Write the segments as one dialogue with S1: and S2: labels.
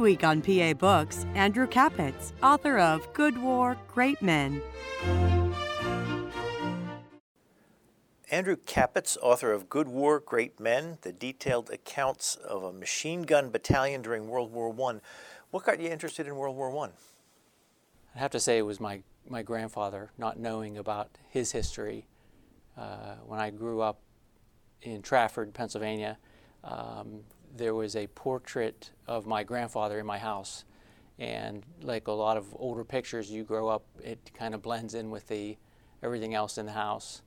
S1: Week on PA Books, Andrew Capets, author of Good War, Great Men.
S2: Andrew Capets, author of Good War, Great Men, the detailed accounts of a machine gun battalion during World War I. What got you interested in World War I?
S3: I have to say it was my, my grandfather not knowing about his history. Uh, when I grew up in Trafford, Pennsylvania, um, there was a portrait of my grandfather in my house. And like a lot of older pictures, you grow up, it kind of blends in with the everything else in the house.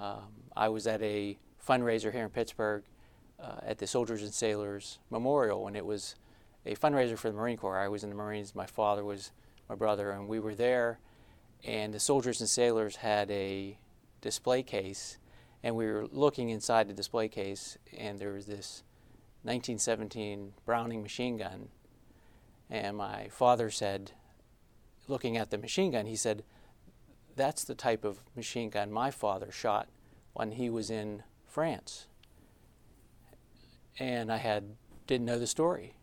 S3: Um, I was at a fundraiser here in Pittsburgh uh, at the Soldiers and Sailors Memorial and it was a fundraiser for the Marine Corps. I was in the Marines, my father was my brother, and we were there. And the Soldiers and Sailors had a display case, and we were looking inside the display case, and there was this 1917 Browning machine gun. And my father said, looking at the machine gun, he said, That's the type of machine gun my father shot when he was in France. And I had didn't know the story.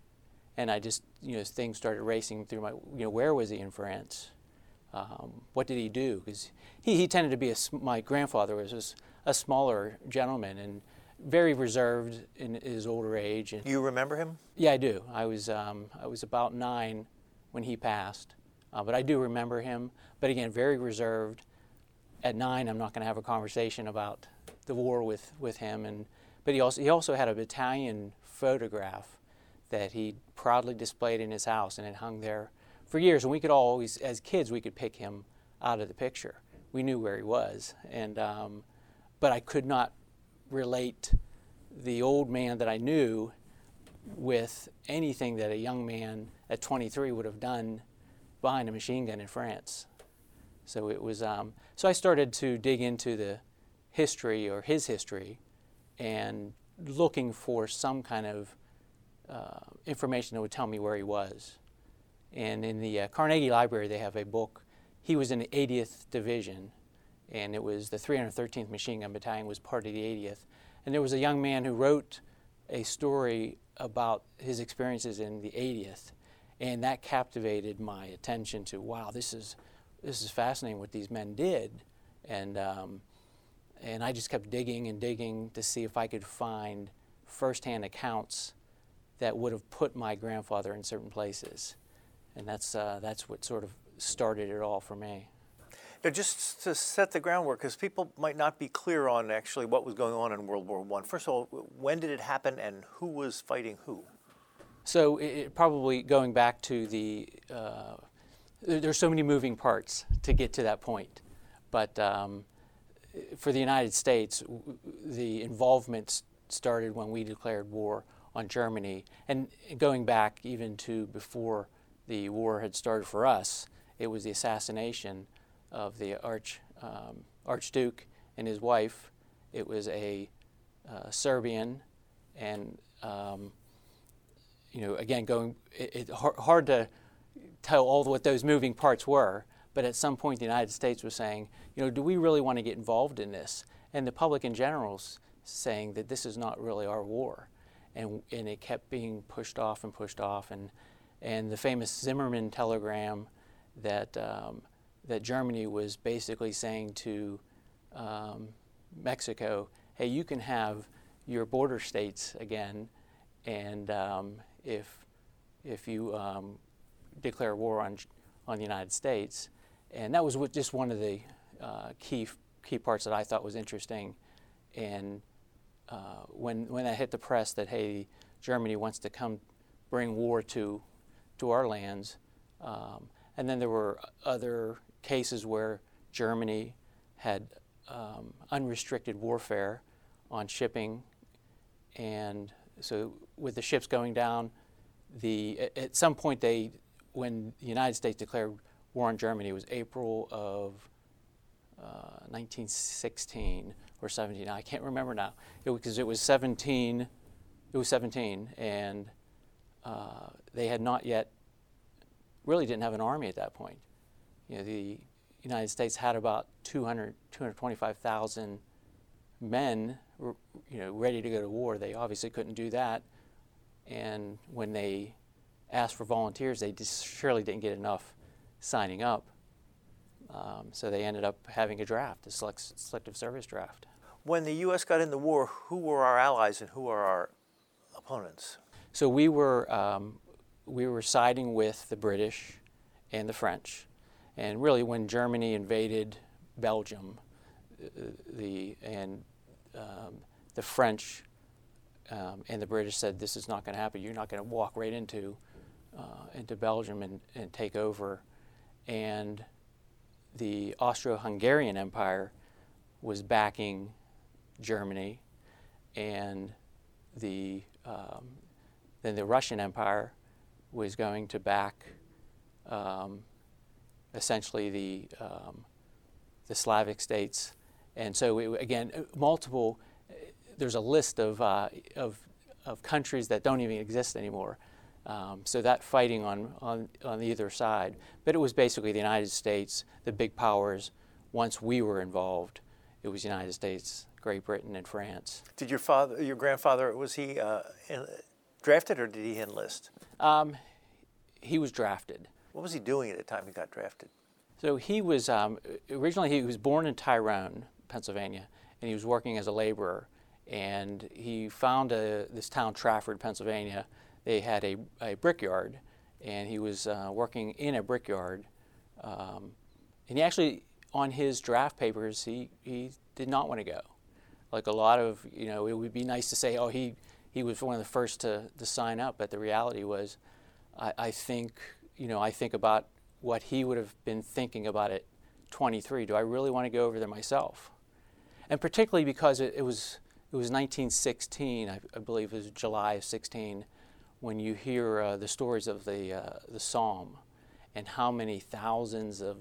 S3: And I just, you know, things started racing through my, you know, where was he in France? Um, what did he do? Because he, he tended to be a, my grandfather was a smaller gentleman, and very reserved in his older age. And
S2: you remember him?
S3: Yeah, I do. I was um, I was about nine when he passed, uh, but I do remember him. But again, very reserved. At nine, I'm not going to have a conversation about the war with, with him. And but he also he also had a battalion photograph that he proudly displayed in his house, and it hung there for years. And we could always, as kids, we could pick him out of the picture. We knew where he was, and um, but I could not relate the old man that I knew with anything that a young man at 23 would have done behind a machine gun in France. So it was. Um, so I started to dig into the history or his history, and looking for some kind of uh, information that would tell me where he was. And in the uh, Carnegie Library, they have a book. He was in the 80th Division, and it was the 313th Machine Gun Battalion was part of the 80th. And there was a young man who wrote a story about his experiences in the 80th, and that captivated my attention to wow, this is this is fascinating what these men did, and um, and I just kept digging and digging to see if I could find firsthand accounts that would have put my grandfather in certain places, and that's uh, that's what sort of started it all for me.
S2: Now, just to set the groundwork, because people might not be clear on actually what was going on in World War One. First of all, when did it happen, and who was fighting who?
S3: So, it, probably going back to the uh, there's so many moving parts to get to that point, but um, for the United States, the involvement started when we declared war on Germany, and going back even to before the war had started for us, it was the assassination of the arch, um, Archduke and his wife. It was a uh, Serbian, and um, you know, again, going it, it hard, to tell all what those moving parts were. But at some point, the United States was saying, you know, do we really want to get involved in this? And the public in general is saying that this is not really our war, and and it kept being pushed off and pushed off, and and the famous Zimmerman telegram that um, that Germany was basically saying to um, Mexico, hey, you can have your border states again, and um, if, if you um, declare war on, on the United States. And that was just one of the uh, key, key parts that I thought was interesting. And uh, when, when that hit the press that, hey, Germany wants to come bring war to, to our lands, um, and then there were other cases where Germany had um, unrestricted warfare on shipping, and so with the ships going down, the at- some point they when the United States declared war on Germany it was April of uh, 1916 or 17. I can't remember now because it, was 17. It was 17, and uh, they had not yet really didn't have an army at that point. You know, the United States had about 200, 225,000 men, you know, ready to go to war. They obviously couldn't do that, and when they asked for volunteers, they just surely didn't get enough signing up. Um, so they ended up having a draft, a select, selective service draft.
S2: When the U.S. got in the war, who were our allies and who were our opponents?
S3: So we were um, we were siding with the British and the French, and really when Germany invaded Belgium, uh, the and um, the French um, and the British said this is not going to happen. You're not going to walk right into uh, into Belgium and, and take over, and the Austro-Hungarian Empire was backing Germany, and the um, then the Russian Empire was going to back um, essentially the um, the Slavic states, and so it, again multiple. There's a list of uh, of of countries that don't even exist anymore. Um, so that fighting on, on on either side, but it was basically the United States, the big powers. Once we were involved, it was the United States, Great Britain, and France.
S2: Did your father, your grandfather, was he uh, drafted or did he enlist?
S3: Um, he was drafted.
S2: What was he doing at the time he got drafted?
S3: So he was um, originally he was born in Tyrone, Pennsylvania, and he was working as a laborer. And he found a, this town, Trafford, Pennsylvania. They had a, a brickyard, and he was uh, working in a brickyard. Um, and he actually, on his draft papers, he, he did not want to go. Like a lot of, you know, it would be nice to say, oh, he, he was one of the first to, to sign up, but the reality was, I, I think, you know, I think about what he would have been thinking about at 23. Do I really want to go over there myself? And particularly because it, it was it was 1916, I, I, believe it was July of 16, when you hear uh, the stories of the uh, the Somme and how many thousands of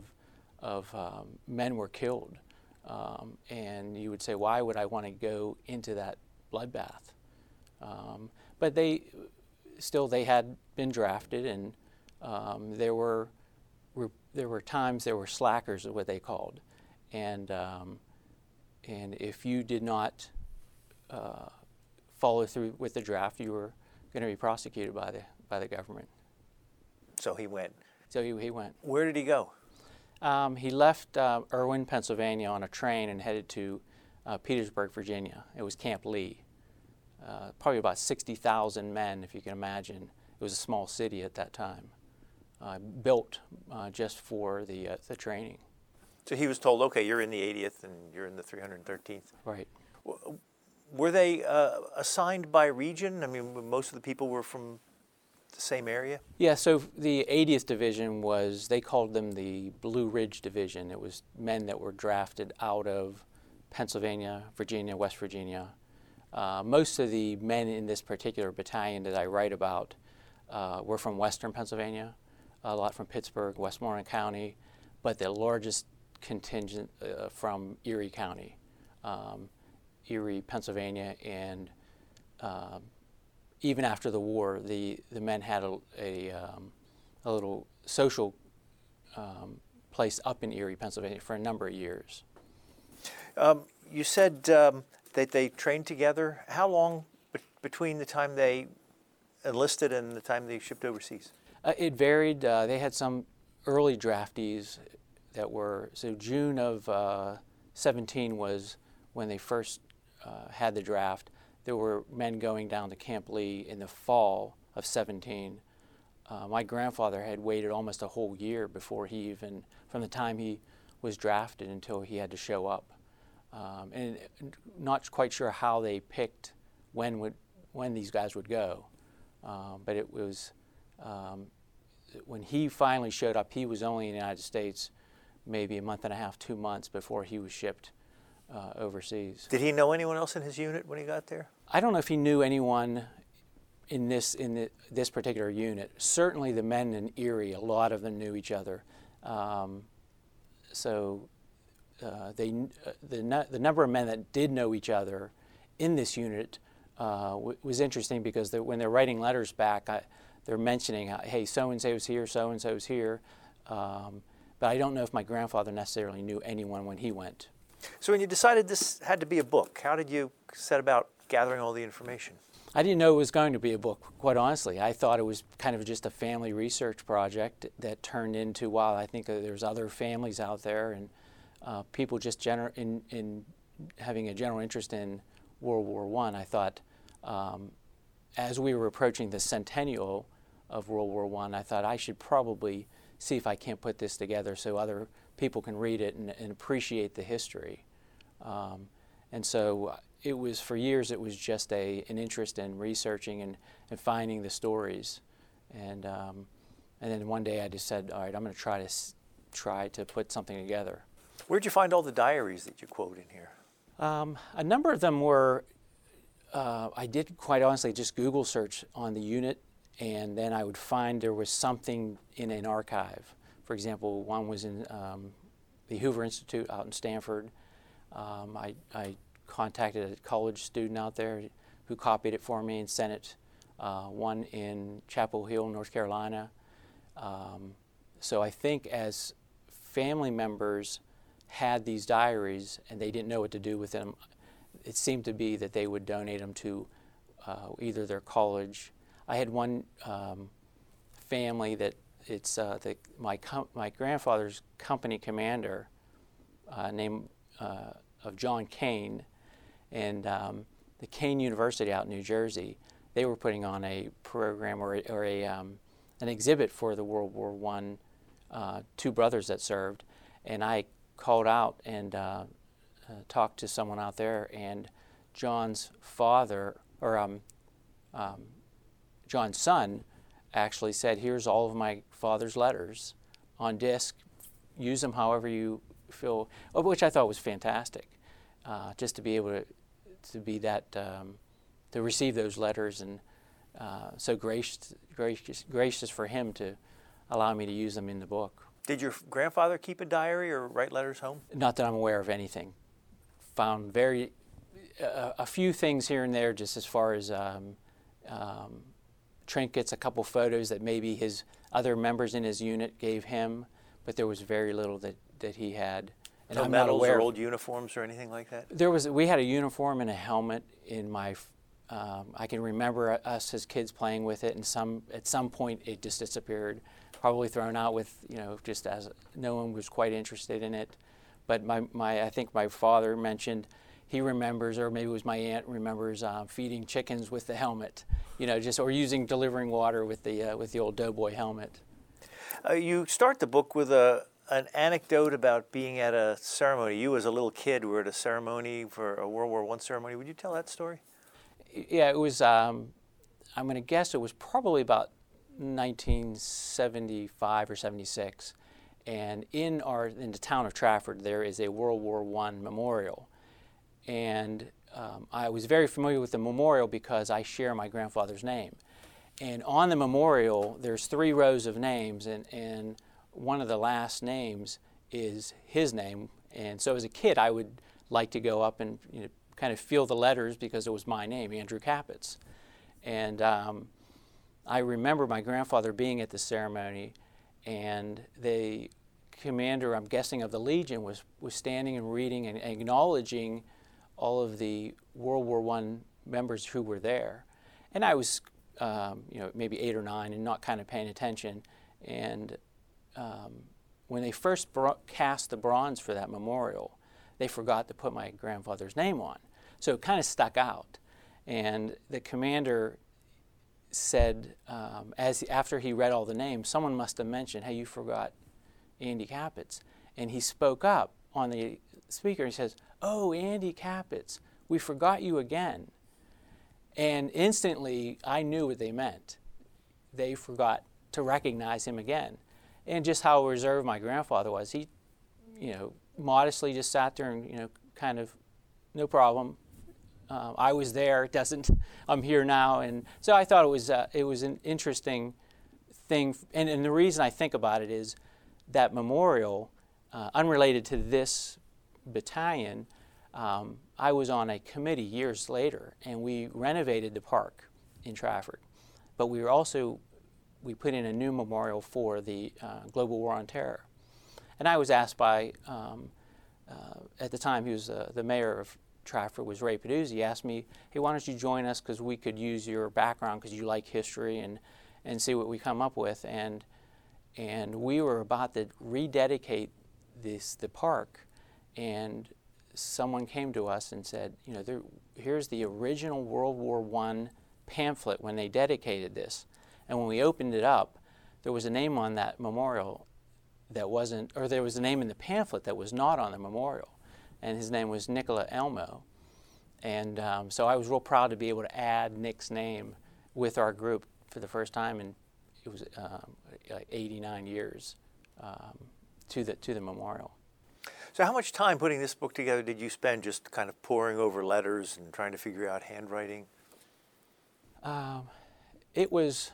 S3: of um, men were killed. Um, and you would say, why would I want to go into that bloodbath? Um, but they still they had been drafted, and um, there were, were, there were times there were slackers, is what they called, and um, and if you did not uh, follow through with the draft, you were going to be prosecuted by the by the government.
S2: So he went.
S3: So he, he went.
S2: Where did he go?
S3: Um, he left uh, Irwin, Pennsylvania, on a train and headed to uh, Petersburg, Virginia. It was Camp Lee. Uh, probably about 60,000 men, if you can imagine. It was a small city at that time, uh, built uh, just for the, uh, the training.
S2: So he was told, okay, you're in the 80th and you're in the 313th.
S3: Right.
S2: Were they assigned by region? I mean, most of the people were from the same area?
S3: Yeah, so the 80th Division was, they called them the Blue Ridge Division. It was men that were drafted out of Pennsylvania, Virginia, West Virginia. Uh, most of the men in this particular battalion that I write about uh, were from western Pennsylvania, a lot from Pittsburgh, Westmoreland County, but the largest contingent uh, from Erie County, um, Erie, Pennsylvania, and um, even after the war, the, the men had a, a, um, a little social um, place up in Erie, Pennsylvania for a number of years.
S2: Um, you said that they trained together. How long be- between the time they enlisted and the time they shipped overseas?
S3: Uh, it varied. Uh, they had some early draftees that were, so June of uh, 17 was when they first uh, had the draft there were men going down to Camp Lee in the fall of 17. Uh, my grandfather had waited almost a whole year before he even, from the time he was drafted until he had to show up. Um, and not quite sure how they picked when would when these guys would go, um, but it was um, when he finally showed up. He was only in the United States maybe a month and a half, two months before he was shipped uh, overseas.
S2: Did he know anyone else in his unit when he got there?
S3: I don't know if he knew anyone in this in the, this particular unit. Certainly, the men in Erie, a lot of them knew each other. Um, so uh, they uh, the the number of men that did know each other in this unit uh, w- was interesting because when they're writing letters back, I, they're mentioning, uh, hey, so and so was here, so and so was here. Um, but I don't know if my grandfather necessarily knew anyone when he went.
S2: So when you decided this had to be a book, how did you set about gathering all the information?
S3: I didn't know it was going to be a book, quite honestly. I thought it was kind of just a family research project that turned into, wow, I think there's other families out there and uh, people just gener- in, in having a general interest in World War One. I. I thought um, as we were approaching the centennial of World War One, I, I thought I should probably see if I can't put this together so other people can read it and, and appreciate the history. Um, and so it was for years it was just a an interest in researching and, and finding the stories and um, and then one day I just said all right I'm going to try to s- try to put something together
S2: Where'd you find all the diaries that you quote in here?
S3: um, a number of them were uh, I did quite honestly just Google search on the unit and then I would find there was something in an archive for example one was in um, the Hoover Institute out in Stanford um, I, I contacted a college student out there who copied it for me and sent it. Uh, one in Chapel Hill, North Carolina. Um, so I think as family members had these diaries and they didn't know what to do with them, it seemed to be that they would donate them to uh, either their college. I had one um, family that it's uh, the, my com- my grandfather's company commander uh, named uh, of John Kean and um, the Kean University out in New Jersey, they were putting on a program or, a, or a, um, an exhibit for the World War One uh, two brothers that served, and I called out and uh, uh, talked to someone out there, and John's father or um, um, John's son actually said, "Here's all of my father's letters on disc. Use them however you feel," which I thought was fantastic. Uh, just to be able to to be that um, to receive those letters and uh, so gracious, gracious gracious for him to allow me to use them in the book.
S2: Did your grandfather keep a diary or write letters home?
S3: Not that I'm aware of anything. Found very uh, a few things here and there, just as far as um, um, trinkets, a couple photos that maybe his other members in his unit gave him, but there was very little that, that he had.
S2: And no
S3: I'm
S2: medals
S3: not aware
S2: or old uniforms or anything like that?
S3: There was we had a uniform and a helmet in my. Um, I can remember us as kids playing with it, and some at some point it just disappeared, probably thrown out with you know just as no one was quite interested in it. But my, my I think my father mentioned he remembers, or maybe it was my aunt remembers uh, feeding chickens with the helmet, you know, just or using delivering water with the uh, with the old doughboy helmet.
S2: Uh, you start the book with a an anecdote about being at a ceremony. You, as a little kid, were at a ceremony for a World War One ceremony. Would you tell that story?
S3: Yeah, it was. Um, I'm going to guess it was probably about 1975 or 76, and in our in the town of Trafford there is a World War One memorial, and um, I was very familiar with the memorial because I share my grandfather's name, and on the memorial there's three rows of names, and and one of the last names is his name, and so as a kid I would like to go up and you know, kind of feel the letters because it was my name, Andrew Capets. And um, I remember my grandfather being at the ceremony, and the commander, I'm guessing, of the Legion was, was standing and reading and acknowledging all of the World War I members who were there. And I was, um, you know, maybe eight or nine and not kind of paying attention. And um, when they first bro- cast the bronze for that memorial, they forgot to put my grandfather's name on. So it kind of stuck out. And the commander said, um, as after he read all the names, someone must have mentioned, "Hey, you forgot Andy Capets," and he spoke up on the speaker. And he says, "Oh, Andy Capets, we forgot you again." And instantly, I knew what they meant. They forgot to recognize him again, and just how reserved my grandfather was. He, you know, modestly just sat there and you know, kind of, no problem. uh, I was there. Doesn't. I'm here now, and so I thought it was uh, it was an interesting thing. And, and, the reason I think about it is that memorial, uh, unrelated to this battalion, um, I was on a committee years later, and we renovated the park in Trafford, but we were also we put in a new memorial for the uh, global war on terror, and I was asked by um, uh, at the time he was uh, the mayor of Trafford was Ray Peduzzi. He asked me, "Hey, why don't you join us? Because we could use your background because you like history and and see what we come up with." And and we were about to rededicate this the park, and someone came to us and said, "You know, there, here's the original World War One pamphlet when they dedicated this, and when we opened it up, there was a name on that memorial that wasn't, or there was a name in the pamphlet that was not on the memorial, and his name was Nicola Elmo. And um, so I was real proud to be able to add Nick's name with our group for the first time in it was um, like 89 years um, to the to the memorial.
S2: So, how much time putting this book together did you spend just kind of poring over letters and trying to figure out handwriting?
S3: Um, it was.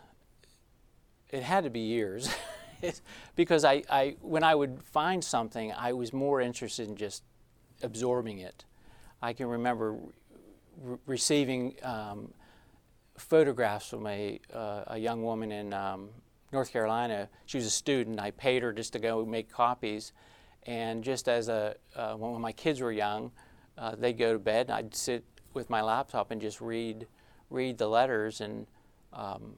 S3: It had to be years. because I, I, when I would find something, I was more interested in just absorbing it. I can remember re- receiving um, photographs from a, uh, a young woman in um, North Carolina. She was a student. I paid her just to go make copies. And just as a, uh, when my kids were young, uh, they'd go to bed and I'd sit with my laptop and just read, read the letters. And um,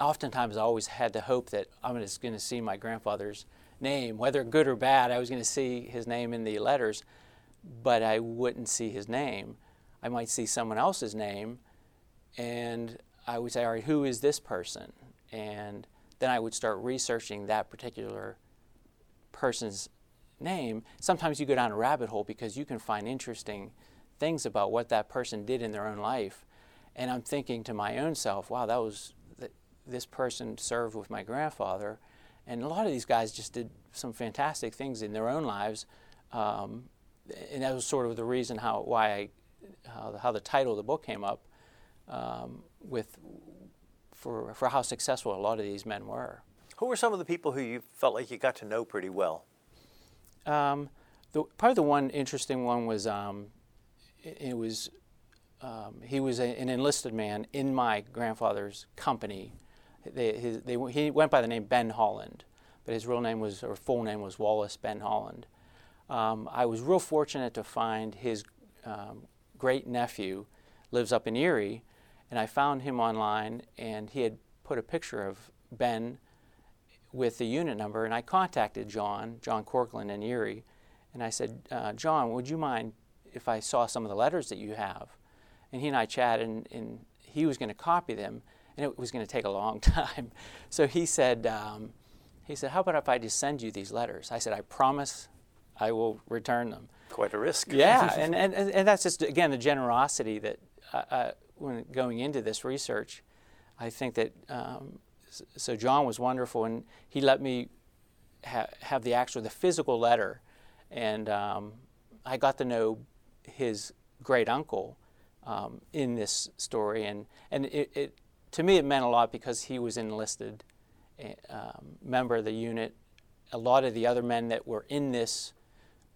S3: oftentimes I always had the hope that I'm just going to see my grandfather's name, whether good or bad. I was going to see his name in the letters, but I wouldn't see his name. I might see someone else's name, and I would say, all right, who is this person? And then I would start researching that particular person's name. Sometimes you go down a rabbit hole because you can find interesting things about what that person did in their own life. And I'm thinking to my own self, wow, that was this person served with my grandfather. And a lot of these guys just did some fantastic things in their own lives. Um, and that was sort of the reason how why I, how, how the title of the book came up um, with for, for how successful a lot of these men were.
S2: Who were some of the people who you felt like you got to know pretty well?
S3: Um, the, probably the one interesting one was um, it, it, was um, he was a, an enlisted man in my grandfather's company they, his, they, he went by the name Ben Holland, but his real name was, or full name was Wallace Ben Holland. Um, I was real fortunate to find his um, great nephew lives up in Erie, and I found him online, and he had put a picture of Ben with the unit number, and I contacted John, John Corkland in Erie, and I said, uh, John, would you mind if I saw some of the letters that you have? And he and I chatted, and, and he was going to copy them and it was going to take a long time. So he said, um, he said, how about if I just send you these letters? I said, I promise I will return them.
S2: Quite a risk.
S3: Yeah, and, and, and that's just, again, the generosity that uh, uh, when going into this research, I think that, um, so John was wonderful, and he let me ha- have the actual, the physical letter, and um, I got to know his great uncle um, in this story, and, and it, it to me, it meant a lot because he was enlisted eh, um, member of the unit. A lot of the other men that were in this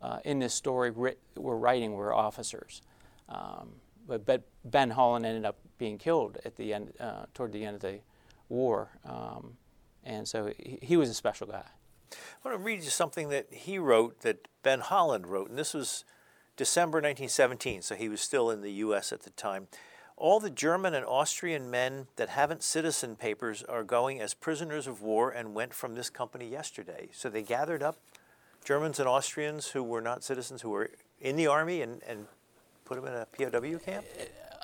S3: uh, in this story writ- were writing were officers, um, but, but, Ben Holland ended up being killed at the end uh, toward the end of the war, um, and so he, he was a special guy.
S2: I want to read you something that he wrote that Ben Holland wrote, and this was December 1917, so he was still in the U.S. at the time. All the German and Austrian men that haven't citizen papers are going as prisoners of war and went from this company yesterday. So they gathered up Germans and Austrians who were not citizens, who were in the army, and, and put them in a POW camp?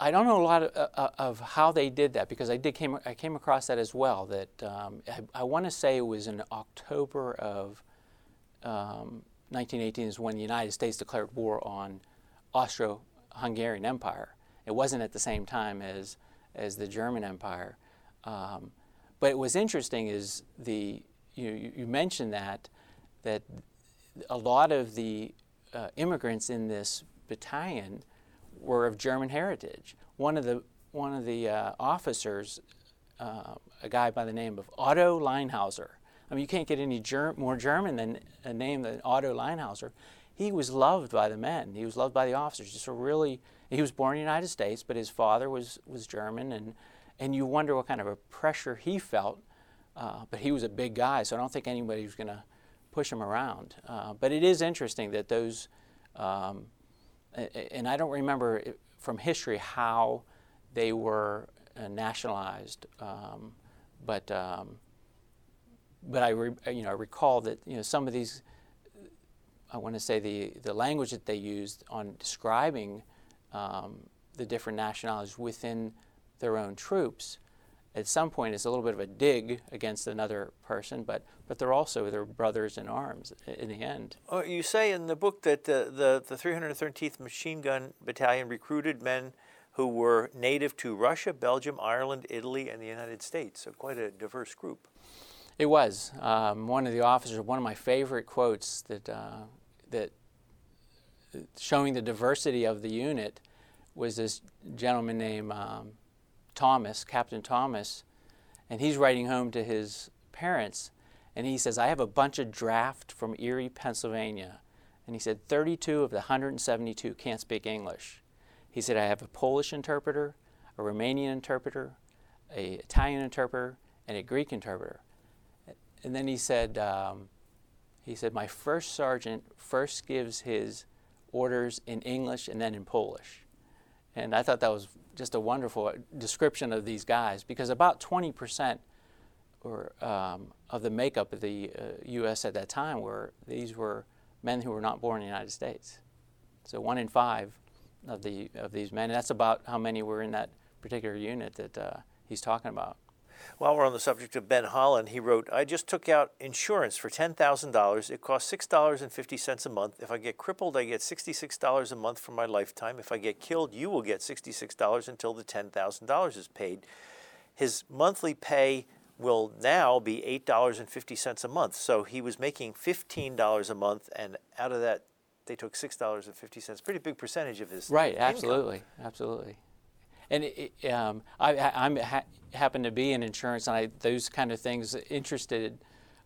S3: I don't know a lot of, uh, of, how they did that because I did came I came across that as well. That um, I, I want to say it was in October of um, 1918 is when the United States declared war on Austro-Hungarian Empire, it wasn't at the same time as, as the German Empire. Um, but it was interesting is the, you, you mentioned that, that a lot of the uh, immigrants in this battalion were of German heritage. One of the one of the uh, officers, uh, a guy by the name of Otto Leinhauser. I mean, you can't get any ger- more German than a name than Otto Leinhauser. He was loved by the men. He was loved by the officers. Just a really, he was born in the United States, but his father was was German, and and you wonder what kind of a pressure he felt. Uh, but he was a big guy, so I don't think anybody was going to push him around. Uh, but it is interesting that those, um, and I don't remember from history how they were uh, nationalized, um, but um, but I re, you know I recall that you know some of these. I want to say the, the language that they used on describing um, the different nationalities within their own troops at some point is a little bit of a dig against another person, but, but they're also their brothers in arms in the end.
S2: Oh, you say in the book that the, the, the 313th Machine Gun Battalion recruited men who were native to Russia, Belgium, Ireland, Italy, and the United States. So quite a diverse group.
S3: It was. Um, one of the officers, one of my favorite quotes that, uh, that showing the diversity of the unit was this gentleman named um, Thomas, Captain Thomas, and he's writing home to his parents, and he says, I have a bunch of draft from Erie, Pennsylvania. And he said, 32 of the 172 can't speak English. He said, I have a Polish interpreter, a Romanian interpreter, a Italian interpreter, and a Greek interpreter. And then he said, um, he said, my first sergeant first gives his orders in English and then in Polish. And I thought that was just a wonderful description of these guys because about 20% or, um, of the makeup of the uh, U.S. at that time were these were men who were not born in the United States. So one in five of the of these men. And that's about how many were in that particular unit that uh, he's talking about.
S2: While we're on the subject of Ben Holland, he wrote, I just took out insurance for $10,000. It costs $6.50 a month. If I get crippled, I get $66 a month for my lifetime. If I get killed, you will get $66 until the $10,000 is paid. His monthly pay will now be $8.50 a month. So he was making $15 a month, and out of that, they took $6.50. Pretty big percentage of his
S3: Right,
S2: income.
S3: absolutely, absolutely. And it, um, I, I ha- happen to be in insurance, and I, those kind of things interested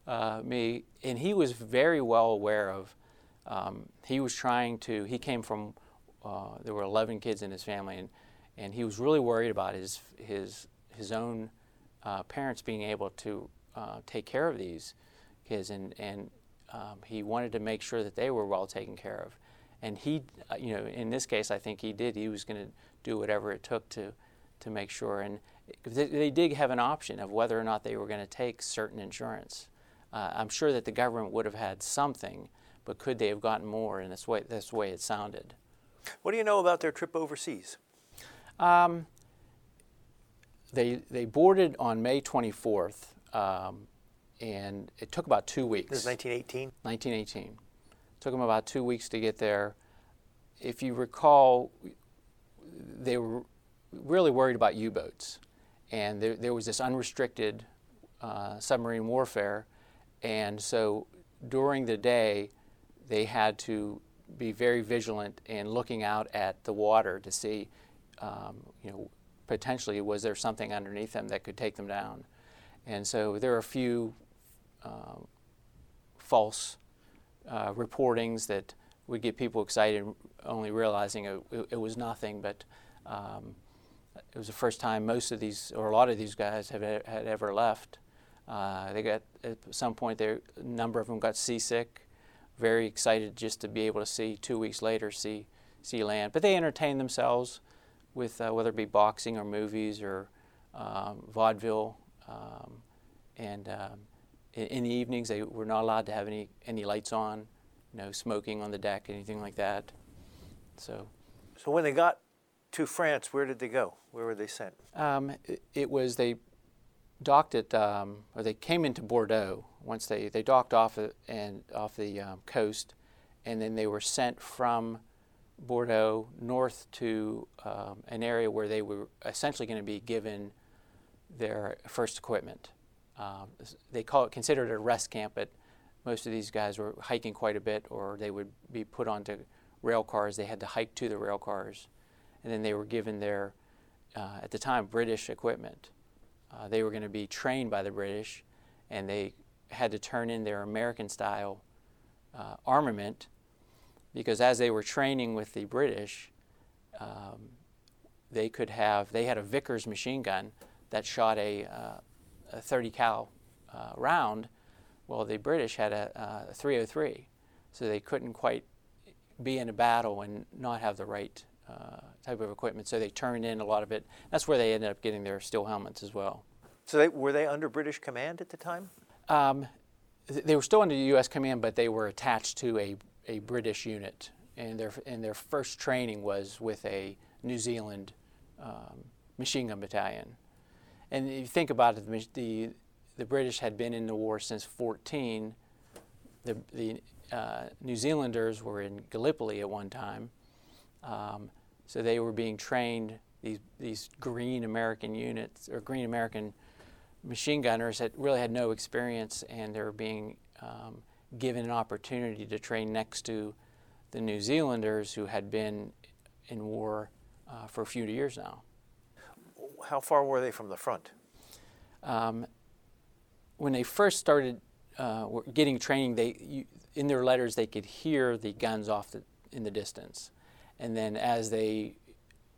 S3: uh, me. And he was very well aware of. Um, he was trying to. He came from. Uh, there were 11 kids in his family, and, and he was really worried about his his his own uh, parents being able to uh, take care of these kids, and and um, he wanted to make sure that they were well taken care of. And he, uh, you know, in this case, I think he did. He was going to do whatever it took to, to make sure. And they, they did have an option of whether or not they were going to take certain insurance. Uh, I'm sure that the government would have had something, but could they have gotten more? And that's the way, that's the way it sounded.
S2: What do you know about their trip overseas?
S3: Um, they, they boarded on May 24th, um, and it took about two weeks.
S2: This is 1918?
S3: 1918. It took them about two weeks to get there. If you recall, they were really worried about U-boats, and there, there was this unrestricted uh, submarine warfare, and so during the day, they had to be very vigilant in looking out at the water to see, um, you know, potentially was there something underneath them that could take them down, and so there are a few uh, false uh, reportings that would get people excited, only realizing it, it, it was nothing. But um, it was the first time most of these, or a lot of these guys, have had ever left. Uh, they got at some point, a number of them got seasick. Very excited just to be able to see two weeks later see see land. But they entertained themselves with uh, whether it be boxing or movies or um, vaudeville. Um, and um, in, in the evenings, they were not allowed to have any any lights on no smoking on the deck, anything like that. So,
S2: so when they got to France, where did they go? Where were they sent?
S3: Um, it, it, was they docked at, um, or they came into Bordeaux. Once they, they docked off and off the um, coast, and then they were sent from Bordeaux north to um, an area where they were essentially going to be given their first equipment. Um, they call it considered a rest camp, but most of these guys were hiking quite a bit, or they would be put onto rail cars. They had to hike to the rail cars, and then they were given their, uh, at the time, British equipment. Uh, they were going to be trained by the British, and they had to turn in their American style uh, armament because as they were training with the British, um, they could have, they had a Vickers machine gun that shot a, uh, a 30 cal uh, round. Well, the British had a, a 303, so they couldn't quite be in a battle and not have the right uh, type of equipment. So they turned in a lot of it. That's where they ended up getting their steel helmets as well.
S2: So they, were they under British command at the time?
S3: Um, they were still under U.S. command, but they were attached to a, a British unit, and their and their first training was with a New Zealand um, machine gun battalion. And if you think about it, the, the, the British had been in the war since 14. The, the uh, New Zealanders were in Gallipoli at one time, um, so they were being trained. These these green American units or green American machine gunners that really had no experience, and they were being um, given an opportunity to train next to the New Zealanders who had been in war uh, for a few years now.
S2: How far were they from the front?
S3: Um, when they first started uh, getting training, they you, in their letters they could hear the guns off the, in the distance, and then as they,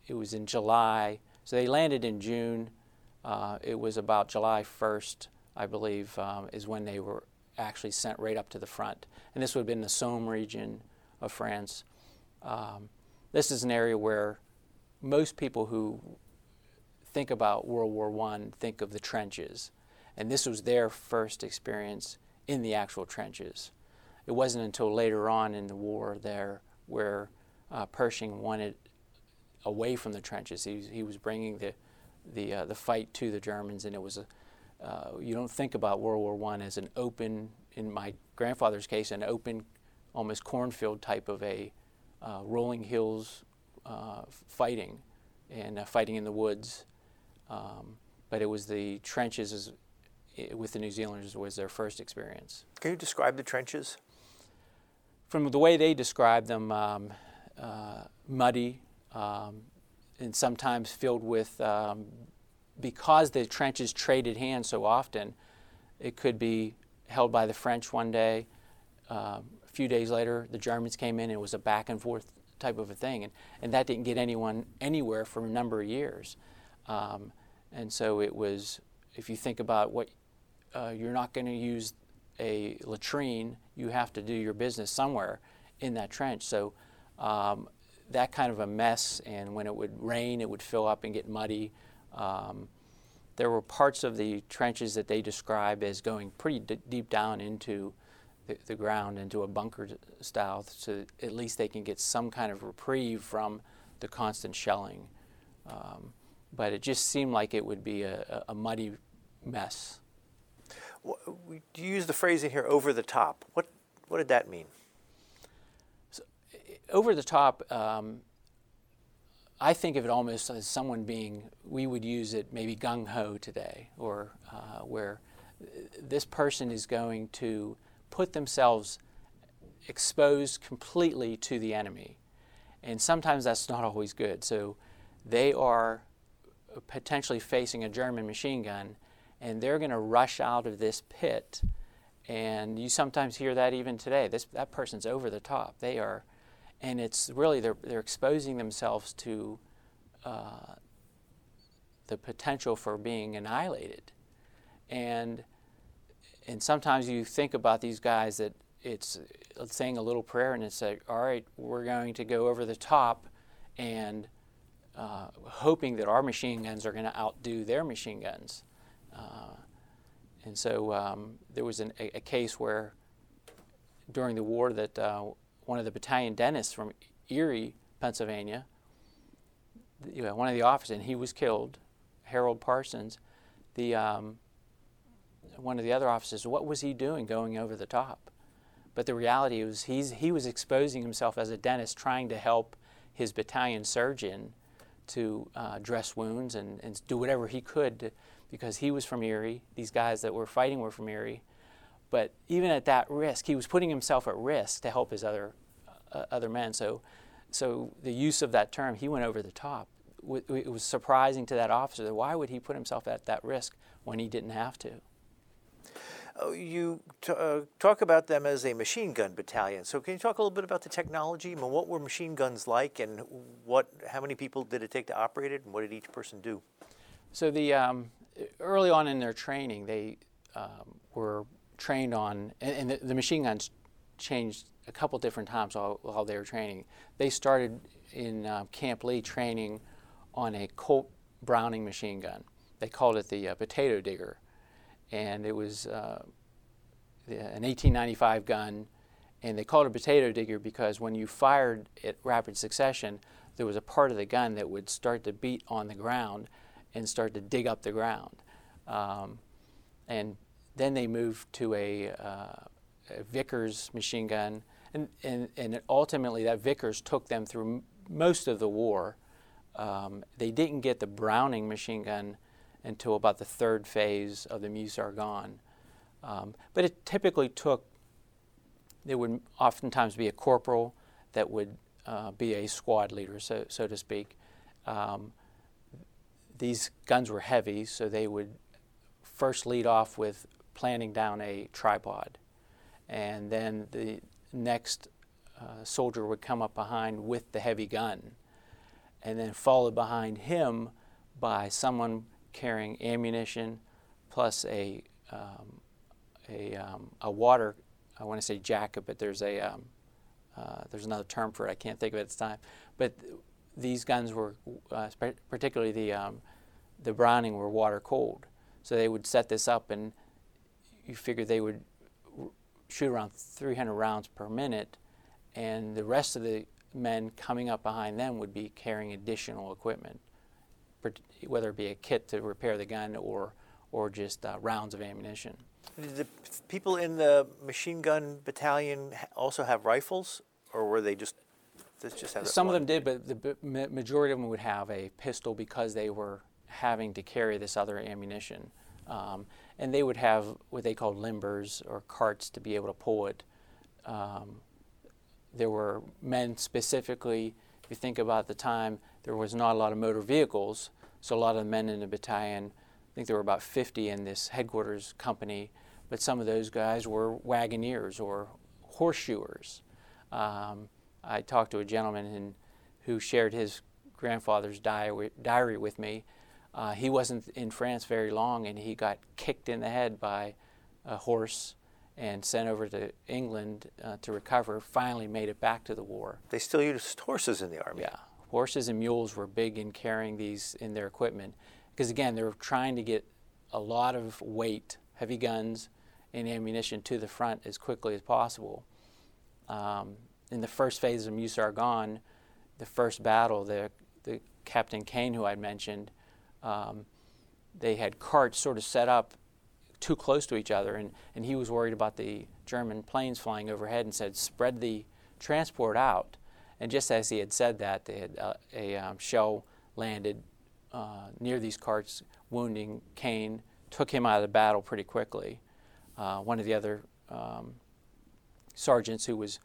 S3: it was in July, so they landed in June. Uh, it was about July 1st, I believe, um, is when they were actually sent right up to the front, and this would have been the Somme region of France. Um, this is an area where most people who think about World War I think of the trenches, and this was their first experience in the actual trenches. It wasn't until later on in the war there where uh, Pershing wanted away from the trenches. He, he was bringing the the uh, the fight to the Germans, and it was a uh, you don't think about World War One as an open, in my grandfather's case, an open, almost cornfield type of a uh, rolling hills uh, fighting and uh, fighting in the woods. Um, but it was the trenches as, with the New Zealanders was their first experience.
S2: Can you describe the trenches?
S3: From the way they described them, um, uh, muddy um, and sometimes filled with, um, because the trenches traded hands so often, it could be held by the French one day. Uh, a few days later, the Germans came in and it was a back and forth type of a thing. And, and that didn't get anyone anywhere for a number of years. Um, and so it was, if you think about what, uh, you're not going to use a latrine, you have to do your business somewhere in that trench. So um, that kind of a mess, and when it would rain, it would fill up and get muddy. Um, there were parts of the trenches that they describe as going pretty d- deep down into the, the ground into a bunker style so at least they can get some kind of reprieve from the constant shelling. Um, but it just seemed like it would be a, a muddy mess.
S2: you use the phrasing here, over the top. What, what did that mean?
S3: Over the top, um, I think of it almost as someone being, we would use it maybe gung ho today, or uh, where this person is going to put themselves exposed completely to the enemy. And sometimes that's not always good. So they are potentially facing a German machine gun and they're going to rush out of this pit. And you sometimes hear that even today. This, that person's over the top. They are, and it's really, they're, they're exposing themselves to uh, the potential for being annihilated. And and sometimes you think about these guys that it's saying a little prayer and it's like, all right, we're going to go over the top and uh, hoping that our machine guns are going to outdo their machine guns. Uh, and so um, there was an, a, a, case where during the war that uh, one of the battalion dentists from Erie, Pennsylvania, one of the officers, and he was killed, Harold Parsons, the um, one of the other officers, what was he doing going over the top? But the reality was he's, he was exposing himself as a dentist trying to help his battalion surgeon to uh, dress wounds and, and do whatever he could to, because he was from Erie. These guys that were fighting were from Erie. But even at that risk, he was putting himself at risk to help his other, uh, other men. So so the use of that term, he went over the top. It was surprising to that officer that why would he put himself at that risk when he didn't have to?
S2: Oh, you t- uh, talk about them as a machine gun battalion. So can you talk a little bit about the technology? I mean, what were machine guns like, and what? How many people did it take to operate it, and what did each person do?
S3: So the um, early on in their training, they um, were trained on, and, and the, the, machine guns changed a couple different times while, while they were training. They started in uh, Camp Lee training on a Colt Browning machine gun. They called it the uh, potato digger, and it was uh, an 1895 gun. And they called it a potato digger because when you fired at rapid succession, there was a part of the gun that would start to beat on the ground and start to dig up the ground. Um, and then they moved to a, uh, a Vickers machine gun, and, and, and ultimately that Vickers took them through m- most of the war. Um, they didn't get the Browning machine gun until about the third phase of the Meuse Argonne. Um, but it typically took, there would oftentimes be a corporal that would uh, be a squad leader, so, so to speak. Um, these guns were heavy, so they would first lead off with planting down a tripod. And then the next uh, soldier would come up behind with the heavy gun. And then followed behind him by someone carrying ammunition plus a, um, a, um, a water, I want to say jacket, but there's, a, um, uh, there's another term for it, I can't think of it at this time. But these guns were, uh, particularly the, um, the Browning, were water cold. So they would set this up, and you figure they would shoot around 300 rounds per minute, and the rest of the men coming up behind them would be carrying additional equipment, whether it be a kit to repair the gun or, or just uh, rounds of ammunition.
S2: Did the people in the machine gun battalion also have rifles, or were they just just
S3: Some of them did, but the majority of them would have a pistol because they were having to carry this other ammunition. Um, and they would have what they called limbers or carts to be able to pull it. Um, there were men specifically, if you think about the time, there was not a lot of motor vehicles, so a lot of the men in the battalion, I think there were about 50 in this headquarters company, but some of those guys were wagoneers or horseshoers. Um, I talked to a gentleman in, who shared his grandfather's diary with me, uh, he wasn't in France very long, and he got kicked in the head by a horse and sent over to England uh, to recover. Finally, made it back to the war.
S2: They still used horses in the army.
S3: Yeah, horses and mules were big in carrying these in their equipment because again, they were trying to get a lot of weight, heavy guns, and ammunition to the front as quickly as possible. Um, in the first phase of Meuse Argonne, the first battle, the, the Captain Kean, who I mentioned, um, they had carts sort of set up too close to each other, and, and he was worried about the German planes flying overhead and said, spread the transport out. And just as he had said that, they had, uh, a um, shell landed uh, near these carts, wounding Kean, took him out of the battle pretty quickly. Uh, one of the other um, sergeants who was,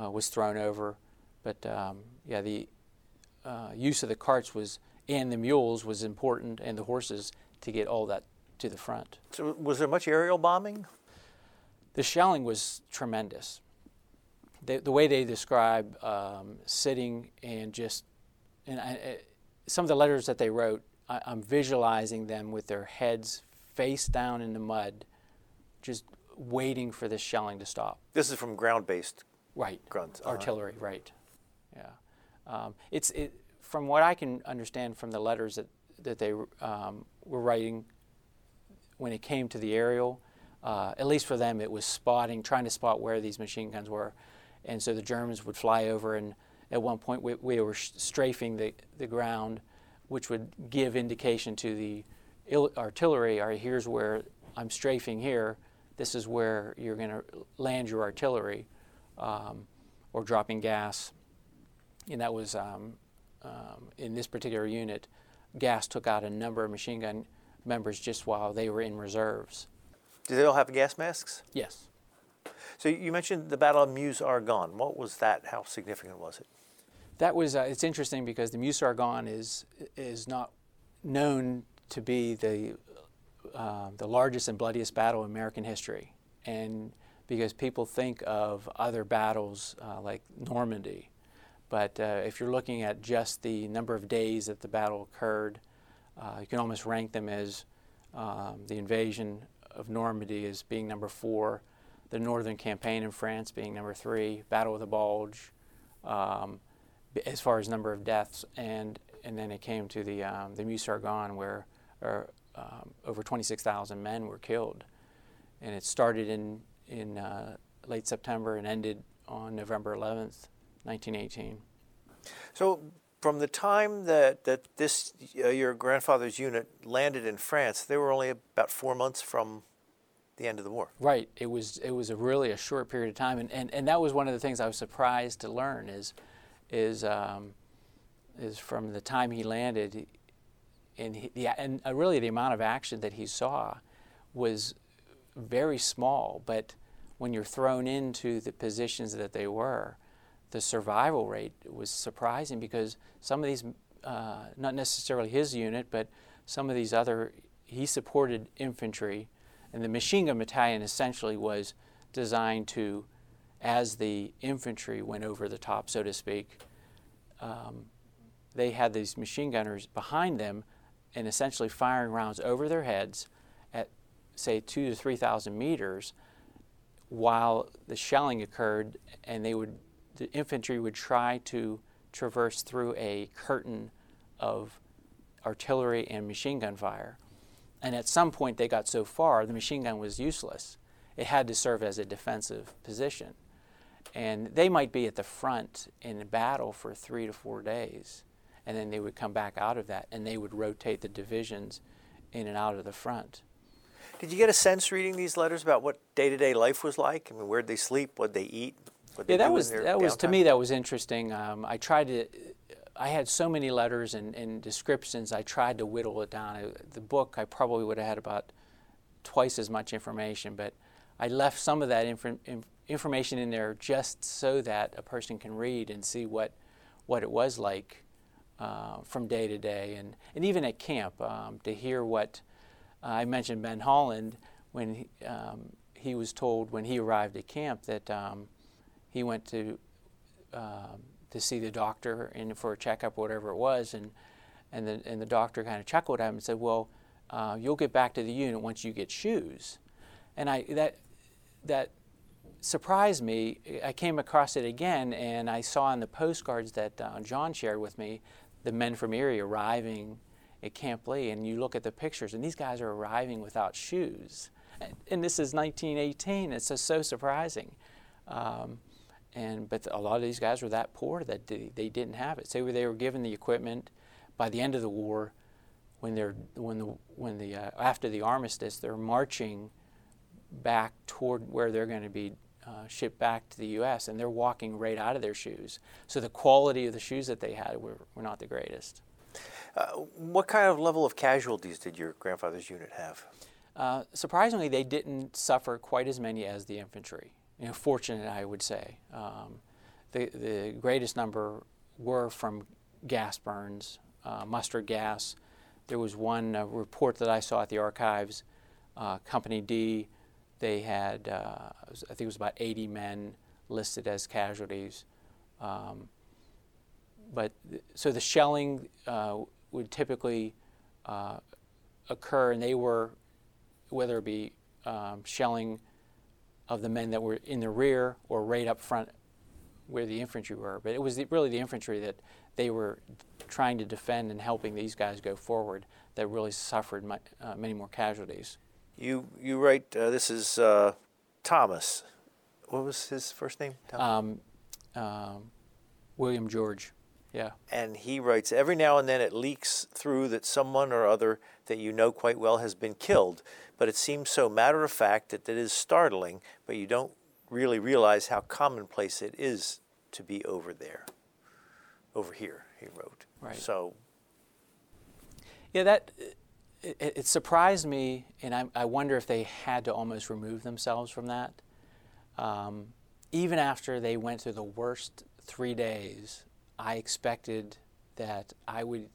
S3: uh, was thrown over, but um, yeah, the uh, use of the carts was and the mules was important and the horses to get all that to the front.
S2: So, was there much aerial bombing?
S3: The shelling was tremendous. The, the way they describe um, sitting and just, and I, some of the letters that they wrote, I, I'm visualizing them with their heads face down in the mud, just waiting for this shelling to stop.
S2: This is from ground-based
S3: right uh-huh. artillery, right? Yeah, um, it's it, from what I can understand from the letters that, that they um, were writing when it came to the aerial, uh, at least for them, it was spotting, trying to spot where these machine guns were. And so the Germans would fly over, and at one point we, we were strafing the, the ground, which would give indication to the il- artillery, all right, here's where I'm strafing here, this is where you're going to land your artillery, um, or dropping gas. And that was um, um, in this particular unit, gas took out a number of machine gun members just while they were in reserves.
S2: Did they all have gas masks?
S3: Yes.
S2: So you mentioned the Battle of Meuse Argonne. What was that? How significant was it?
S3: that was uh, it's interesting because the Meuse Argonne is is not known to be the uh, the largest and bloodiest battle in American history, and because people think of other battles uh, like Normandy, but uh, if you're looking at just the number of days that the battle occurred, uh, you can almost rank them as um, the invasion of Normandy as being number four, the Northern Campaign in France being number three, Battle of the Bulge. Um, as far as number of deaths, and and then it came to the um, the Meuse Argonne where or, um, over 26,000 men were killed, and it started in in uh, late September and ended on November 11th, 1918.
S2: So. From the time that, that this uh, your grandfather's unit landed in France, they were only about four months from the end of the war.
S3: Right. It was it was a really a short period of time, and, and, and that was one of the things I was surprised to learn is is um, is from the time he landed, and he, the, and uh, really the amount of action that he saw was very small. But when you're thrown into the positions that they were, the survival rate was surprising because some of these, uh, not necessarily his unit, but some of these other, he supported infantry, and the machine gun battalion essentially was designed to as the infantry went over the top, so to speak, um, they had these machine gunners behind them and essentially firing rounds over their heads at, say, two to 3,000 meters while the shelling occurred, and they would, the infantry would try to traverse through a curtain of artillery and machine gun fire. And at some point, they got so far, the machine gun was useless. It had to serve as a defensive position. And they might be at the front in battle for three to four days. And then they would come back out of that and they would rotate the divisions in and out of the front.
S2: Did you get a sense reading these letters about what day to day life was like? I mean, where'd they sleep? What'd they eat? What'd
S3: yeah, that was that was to me that was interesting. Um, I tried to. I had so many letters and, and descriptions. I tried to whittle it down. I, the book I probably would have had about twice as much information, but I left some of that inf- inf- information in there just so that a person can read and see what what it was like uh, from day to day, and and even at camp um, to hear what uh, I mentioned Ben Holland when he, um, he was told when he arrived at camp that um, he went to um, to see the doctor and for a checkup, whatever it was, and and the and the doctor kind of chuckled at him and said, "Well, uh, you'll get back to the unit once you get shoes," and I that that surprised me. I came across it again, and I saw in the postcards that uh, John shared with me the men from Erie arriving at Camp Lee, and you look at the pictures, and these guys are arriving without shoes. And, and this is 1918. It's just so surprising. Um, and but a lot of these guys were that poor that they, they didn't have it. So they were given the equipment. By the end of the war, when they're when the when the uh, after the armistice, they're marching back toward where they're going to be uh, shipped back to the U.S. and they're walking right out of their shoes. So the quality of the shoes that they had were, were not the greatest.
S2: Uh, what kind of level of casualties did your grandfather's unit have?
S3: Uh, surprisingly, they didn't suffer quite as many as the infantry. You know, fortunate, I would say. Um, the, the greatest number were from gas burns, uh, mustard gas. There was one uh, report that I saw at the archives, uh, Company D, they had, uh, I think it was about 80 men listed as casualties. Um, but so the shelling uh, would typically uh, occur, and they were, whether it be um, shelling of the men that were in the rear or right up front where the infantry were. But it was the, really the infantry that they were trying to defend and helping these guys go forward that really suffered my, uh, many more casualties.
S2: You you write uh, this is uh, Thomas. What was his first name?
S3: Um, um, William George, yeah.
S2: and he writes every now and then it leaks through that someone or other that you know quite well has been killed, but it seems so matter of fact that it is startling, but you don't really realize how commonplace it is to be over there. Over here, he wrote.
S3: Right.
S2: So
S3: Yeah, that it, it surprised me, and I, I wonder if they had to almost remove themselves from that. Um, even after they went through the worst three days I expected that I would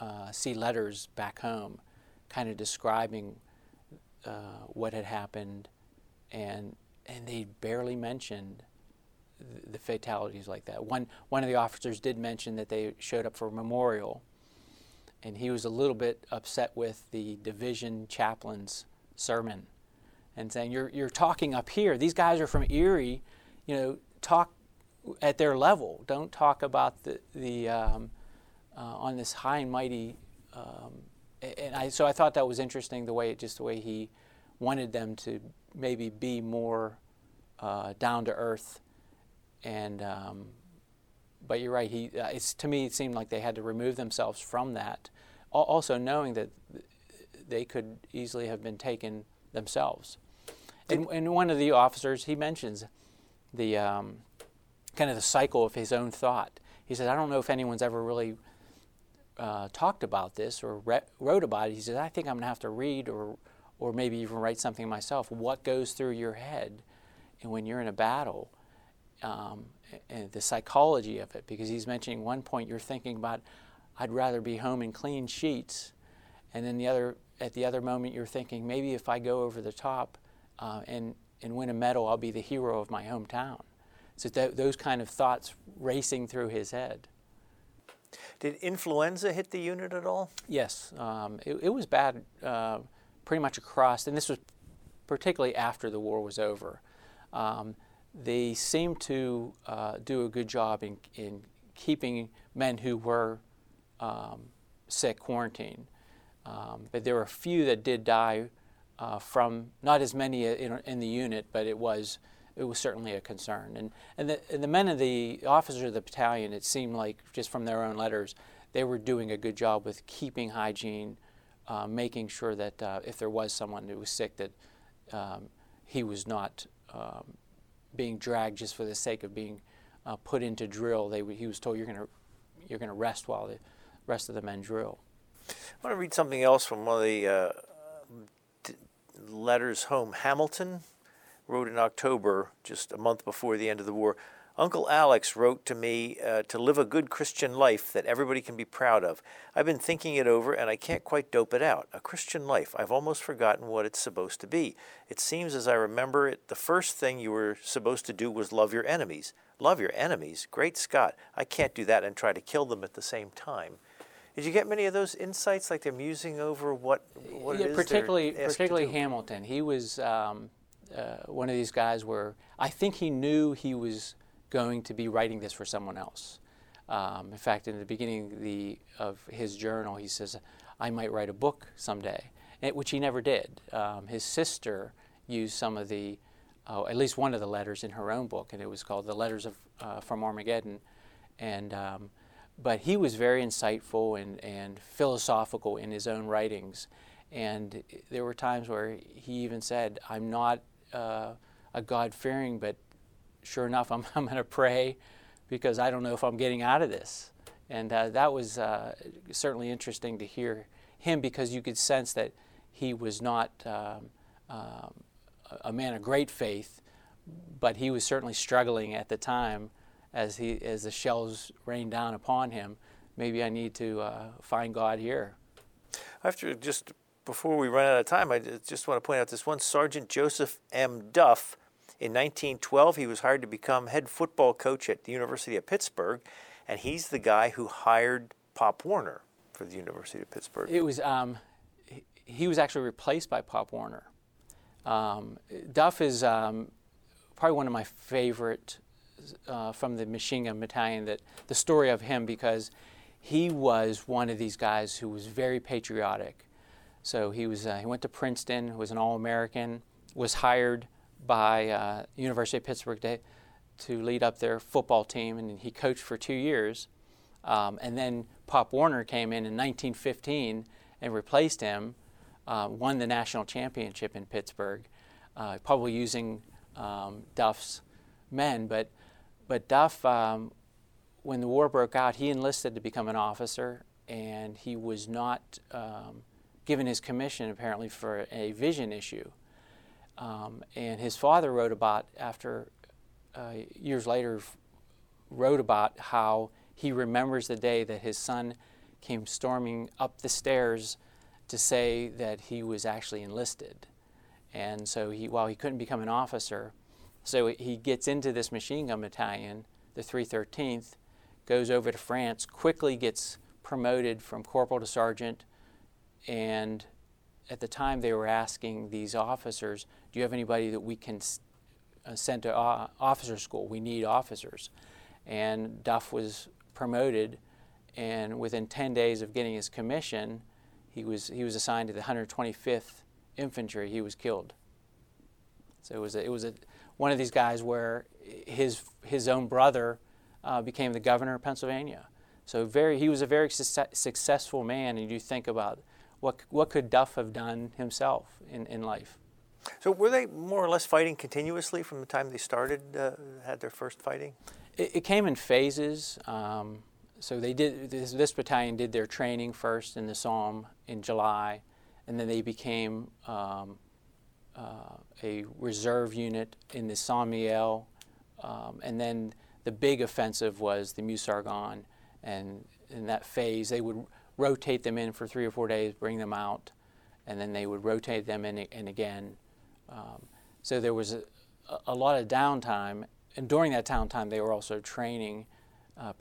S3: uh, see letters back home kind of describing uh, what had happened, and, and they barely mentioned the, the fatalities like that. One, one of the officers did mention that they showed up for a memorial, and he was a little bit upset with the division chaplain's sermon and saying, You're, you're talking up here. These guys are from Erie, you know, talk at their level. Don't talk about the, the um, uh, on this high and mighty. Um, and I, so I thought that was interesting the way, it, just the way he wanted them to maybe be more uh, down to earth. And, um, but you're right. He, uh, it's, to me, it seemed like they had to remove themselves from that. Also knowing that they could easily have been taken themselves. And, and one of the officers, he mentions the um, kind of the cycle of his own thought. He says, I don't know if anyone's ever really uh, talked about this or re- wrote about it. He says, I think I'm going to have to read or, or maybe even write something myself. What goes through your head and when you're in a battle? Um, and the psychology of it, because he's mentioning one point you're thinking about, I'd rather be home in clean sheets, and then the other at the other moment you're thinking maybe if I go over the top uh, and and win a medal, I'll be the hero of my hometown. So th- those kind of thoughts racing through his head.
S2: Did influenza hit the unit at all?
S3: Yes, um, it, it, was bad uh, pretty much across, and this was particularly after the war was over. Um, they seemed to uh, do a good job in, in keeping men who were um, sick quarantined. Um, but there were a few that did die uh, from not as many in, in, the unit, but it was it was certainly a concern. And and the, and the men of the officers of the battalion, it seemed like just from their own letters, they were doing a good job with keeping hygiene, uh, making sure that uh, if there was someone who was sick, that um, he was not um, being dragged just for the sake of being uh, put into drill. They he was told you're going you're to rest while the rest of the men drill.
S2: I want to read something else from one of the uh, letters home. Hamilton wrote in October, just a month before the end of the war. Uncle Alex wrote to me uh, to live a good Christian life that everybody can be proud of. I've been thinking it over and I can't quite dope it out. A Christian life. I've almost forgotten what it's supposed to be. It seems as I remember it, the first thing you were supposed to do was love your enemies. Love your enemies? Great Scott. I can't do that and try to kill them at the same time. Did you get many of those insights, like they're musing over what, what
S3: yeah, particularly particularly Hamilton? He was um, uh, one of these guys where I think he knew he was going to be writing this for someone else. Um, in fact, in the beginning the, of his journal, he says, "I might write a book someday," which he never did. Um, his sister used some of the, uh, at least one of the letters in her own book, and it was called "The Letters of uh, from Armageddon," and um, but he was very insightful and, and philosophical in his own writings. And there were times where he even said, I'm not uh, a God fearing, but sure enough, I'm, I'm going to pray because I don't know if I'm getting out of this. And uh, that was uh, certainly interesting to hear him because you could sense that he was not um, um, a man of great faith, but he was certainly struggling at the time as he as the shells rained down upon him. Maybe I need to uh, find God here.
S2: After just before we run out of time, I just want to point out this one Sergeant Joseph M. Duff. In 1912, he was hired to become head football coach at the University of Pittsburgh, and he's the guy who hired Pop Warner for the University of Pittsburgh.
S3: It was um, he was actually replaced by Pop Warner. Um, Duff is um, probably one of my favorite uh, from the machine gun battalion that the story of him because he was one of these guys who was very patriotic. So he was uh, he went to Princeton, was an All-American, was hired by uh, University of Pittsburgh to, to lead up their football team, and he coached for two years. Um, and then Pop Warner came in in 1915 and replaced him, uh, won the national championship in Pittsburgh, uh, probably using um, Duff's men, but but Duff, um, when the war broke out, he enlisted to become an officer, and he was not um, given his commission apparently for a vision issue. Um, and his father wrote about after uh, years later wrote about how he remembers the day that his son came storming up the stairs to say that he was actually enlisted. And so he, while he couldn't become an officer, so he gets into this machine gun battalion, the 313th, goes over to France, quickly gets promoted from corporal to sergeant, and at the time they were asking these officers, "Do you have anybody that we can uh, send to uh, officer school? We need officers." And Duff was promoted, and within 10 days of getting his commission, he was he was assigned to the 125th Infantry. He was killed. So it was a, it was a, one of these guys where his his own brother uh, became the governor of Pennsylvania. So very he was a very su- successful man, and you think about what what could Duff have done himself in, in life.
S2: So were they more or less fighting continuously from the time they started, uh, had their first fighting?
S3: It, it came in phases. Um, so they did this, this, battalion did their training first in the Somme in July, and then they became um, uh, a reserve unit in the Saint-Mihiel, um, and then the big offensive was the Meuse-Argonne, and in that phase they would rotate them in for three or four days, bring them out, and then they would rotate them in, and again. Um, so there was a, a, lot of downtime, and during that downtime they were also training, uh,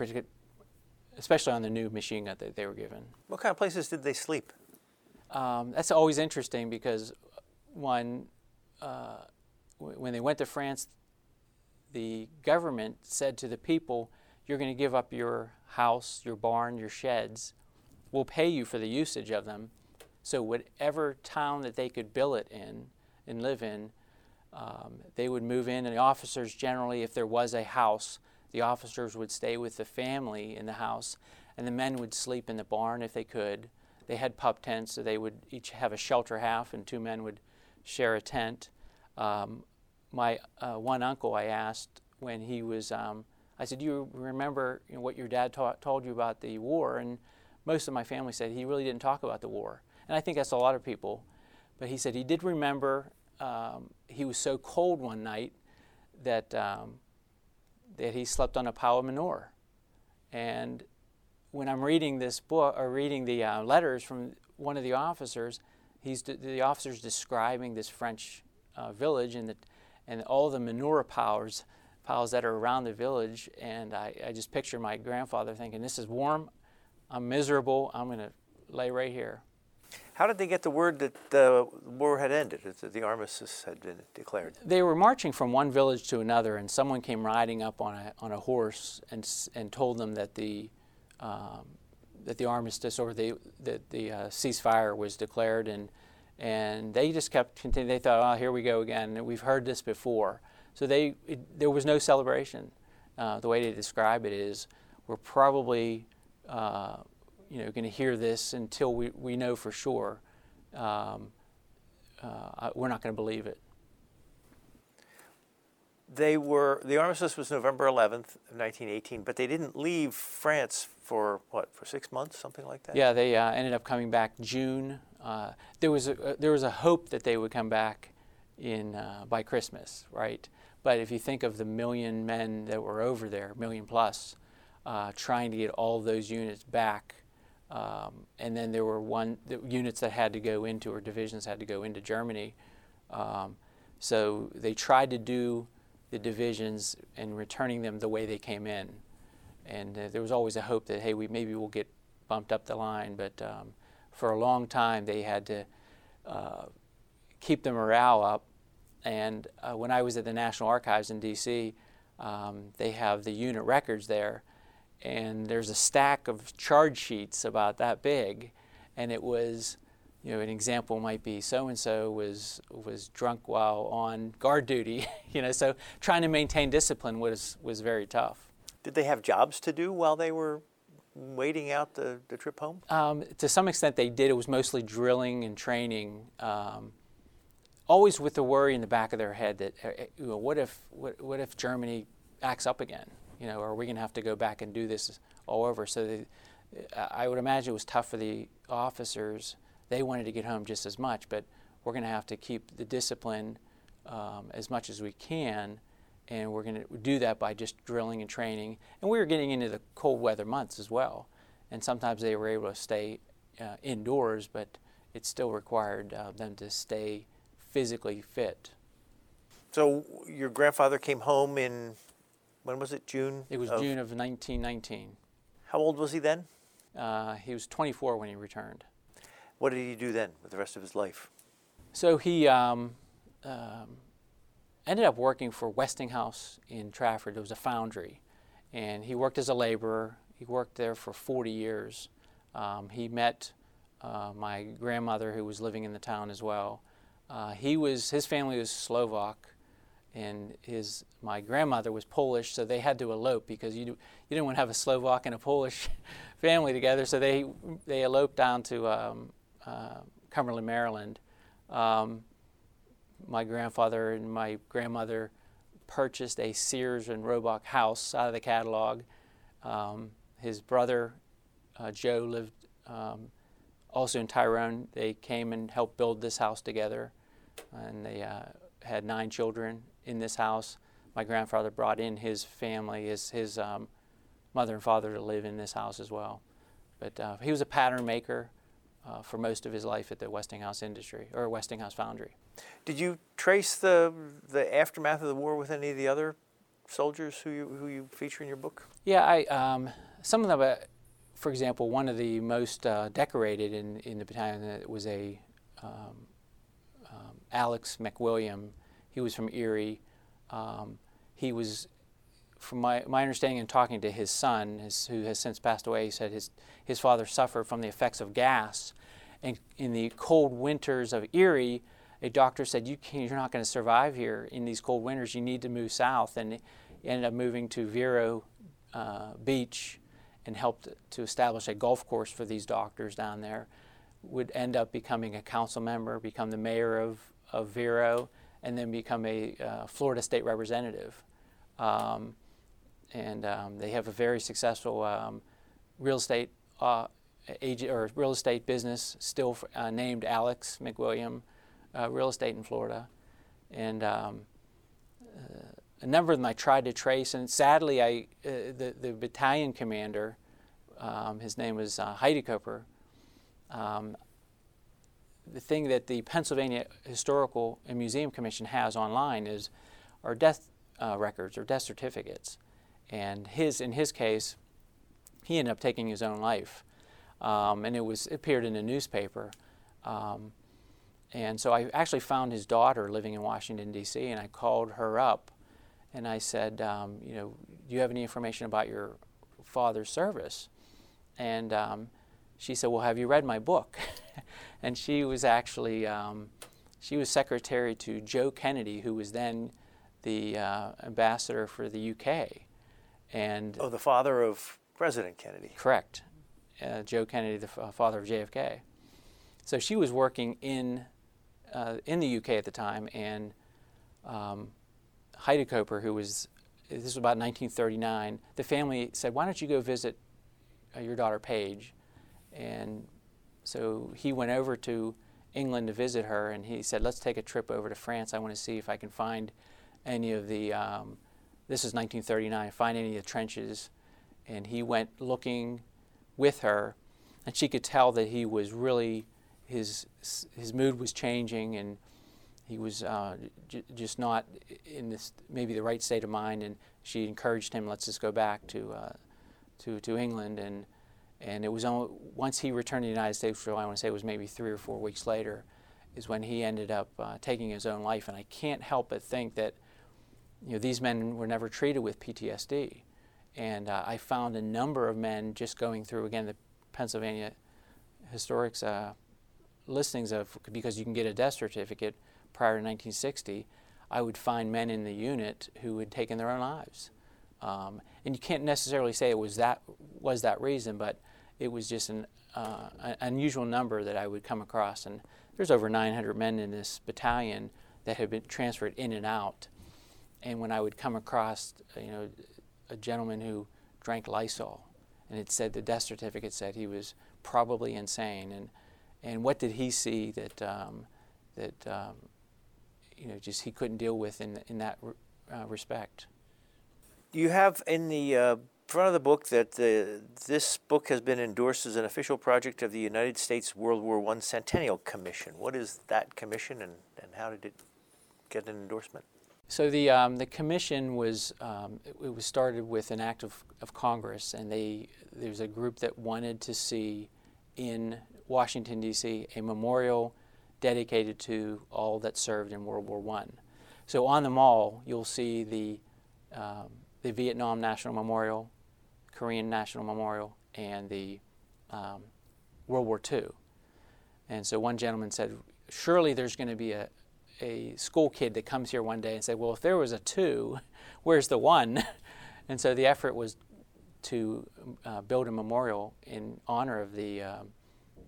S3: especially on the new machine gun that they were given.
S2: What kind of places did they sleep?
S3: Um, that's always interesting because one, uh, w- when they went to France, the government said to the people, You're going to give up your house, your barn, your sheds. We'll pay you for the usage of them. So, whatever town that they could billet in and live in, um, they would move in. And the officers, generally, if there was a house, the officers would stay with the family in the house, and the men would sleep in the barn if they could. They had pup tents, so they would each have a shelter half, and two men would share a tent. Um, my uh, one uncle, I asked when he was, um, I said, Do you remember you know, what your dad ta- told you about the war? And most of my family said he really didn't talk about the war. And I think that's a lot of people. But he said he did remember um, he was so cold one night that, um, that he slept on a pile of manure. And when I'm reading this book or reading the uh, letters from one of the officers, he's the officer's describing this French uh, village and the, and all the manure piles piles that are around the village. And I, I just picture my grandfather thinking, "This is warm. I'm miserable. I'm going to lay right here."
S2: How did they get the word that the war had ended, that the armistice had been declared?
S3: They were marching from one village to another, and someone came riding up on a, on a horse and, and told them that the um, that the armistice or the that the uh, ceasefire was declared, and and they just kept continuing. They thought, oh, here we go again. We've heard this before. So they it, there was no celebration. Uh, the way they describe it is, we're probably uh, you know going to hear this until we, we know for sure. Um, uh, we're not going to believe it
S2: they were the armistice was November 11th, 1918, but they didn't leave France for what for six months, something like that.
S3: Yeah, they uh, ended up coming back June. Uh, there was a, uh, there was a hope that they would come back in uh, by Christmas, right? But if you think of the million men that were over there, million plus, uh, trying to get all those units back, um, and then there were one the units that had to go into or divisions had to go into Germany. Um, so they tried to do the divisions and returning them the way they came in. And uh, there was always a hope that, hey, we maybe we'll get bumped up the line. But um, for a long time, they had to uh, keep the morale up. And uh, when I was at the National Archives in D.C., um, they have the unit records there, and there's a stack of charge sheets about that big, and it was you know, an example might be so and so was was drunk while on guard duty. you know, so trying to maintain discipline was was very tough.
S2: Did they have jobs to do while they were waiting out the, the trip home?
S3: Um, to some extent, they did. It was mostly drilling and training. Um, always with the worry in the back of their head that you know, what if what, what if Germany acts up again? You know, are we going to have to go back and do this all over? So I would imagine it was tough for the officers they wanted to get home just as much, but we're going to have to keep the discipline um, as much as we can and we're going to do that by just drilling and training. And we were getting into the cold weather months as well, and sometimes they were able to stay uh, indoors, but it still required uh, them to stay physically fit.
S2: So your grandfather came home in when was it? June.
S3: It was
S2: of-
S3: June of 1919.
S2: How old was he then?
S3: Uh, he was 24 when he returned.
S2: What did he do then with the rest of his life?
S3: So he um, um, ended up working for Westinghouse in Trafford. It was a foundry, and he worked as a laborer. He worked there for 40 years. Um, he met uh, my grandmother, who was living in the town as well. Uh, he was his family was Slovak, and his my grandmother was Polish, so they had to elope because you you didn't want to have a Slovak and a Polish family together. So they they eloped down to um, uh, Cumberland, Maryland. Um, my grandfather and my grandmother purchased a Sears and Roebuck house out of the catalog. Um, his brother uh, Joe lived um, also in Tyrone. They came and helped build this house together, and they uh, had nine children in this house. My grandfather brought in his family, his his um, mother and father, to live in this house as well. But uh, he was a pattern maker uh, for most of his life at the Westinghouse industry or Westinghouse foundry.
S2: Did you trace the the aftermath of the war with any of the other soldiers who you who you feature in your book?
S3: Yeah, I um, some of them. Uh, for example, one of the most uh, decorated in, in the battalion uh, was a um, um, Alex MacWilliam. He was from Erie. Um, he was, from my, my understanding and talking to his son, his, who has since passed away, he said his, his father suffered from the effects of gas. And in the cold winters of Erie, a doctor said, you You're not going to survive here in these cold winters. You need to move south. And he ended up moving to Vero uh, Beach and helped to establish a golf course for these doctors down there. Would end up becoming a council member, become the mayor of, of Vero, and then become a uh, Florida state representative. Um, and um, they have a very successful um, real estate uh, agent or real estate business, still uh, named Alex MacWilliam uh, Real Estate in Florida, and um, uh, a number of them I tried to trace, and sadly, I uh, the the battalion commander, um, his name was Huidekoper. The thing that the Pennsylvania Historical and Museum Commission has online is our death uh, records or death certificates, and his in his case, he ended up taking his own life, um, and it was appeared in a newspaper. Um, and so I actually found his daughter living in Washington, D.C., and I called her up and I said, um, You know, do you have any information about your father's service? And um, she said, Well, have you read my book? and she was actually, um, she was secretary to Joe Kennedy, who was then the uh, ambassador for the UK. And
S2: Oh, the father of President Kennedy.
S3: Correct. Uh, Joe Kennedy, the f- father of JFK. So she was working in uh, in the UK at the time, and um, Huidekoper, who was this was about 1939, the family said, "Why don't you go visit uh, your daughter Paige?" And so he went over to England to visit her, and he said, "Let's take a trip over to France. I want to see if I can find any of the." Um, this is 1939. Find any of the trenches, and he went looking with her, and she could tell that he was really his his mood was changing, and he was uh, j- just not in this maybe the right state of mind. And she encouraged him, "Let's just go back to uh, to to England." And and it was only once he returned to the United States, I want to say it was maybe three or four weeks later, is when he ended up uh, taking his own life. And I can't help but think that you know these men were never treated with PTSD. And uh, I found a number of men just going through again the Pennsylvania Historics uh, listings of because you can get a death certificate prior to 1960. I would find men in the unit who had taken their own lives, um, and you can't necessarily say it was that was that reason, but it was just an uh, unusual number that I would come across. And there's over 900 men in this battalion that had been transferred in and out. And when I would come across, you know, a gentleman who drank Lysol, and it said the death certificate said he was probably insane, and and what did he see that um, that um, you know just he couldn't deal with in in that uh, respect.
S2: You have in the uh, front of the book that the, this book has been endorsed as an official project of the United States World War I Centennial Commission. What is that commission and, and how did it get an endorsement?
S3: So the um, the commission was um, it, it, was started with an act of, of Congress, and they there was a group that wanted to see in Washington D.C. a memorial dedicated to all that served in World War One. So on the mall, you'll see the um, the Vietnam National Memorial, Korean National Memorial, and the um, World War II. And so one gentleman said, surely there's going to be a, a school kid that comes here one day and said, well, if there was a two, where's the one? and so the effort was to uh, build a memorial in honor of the uh,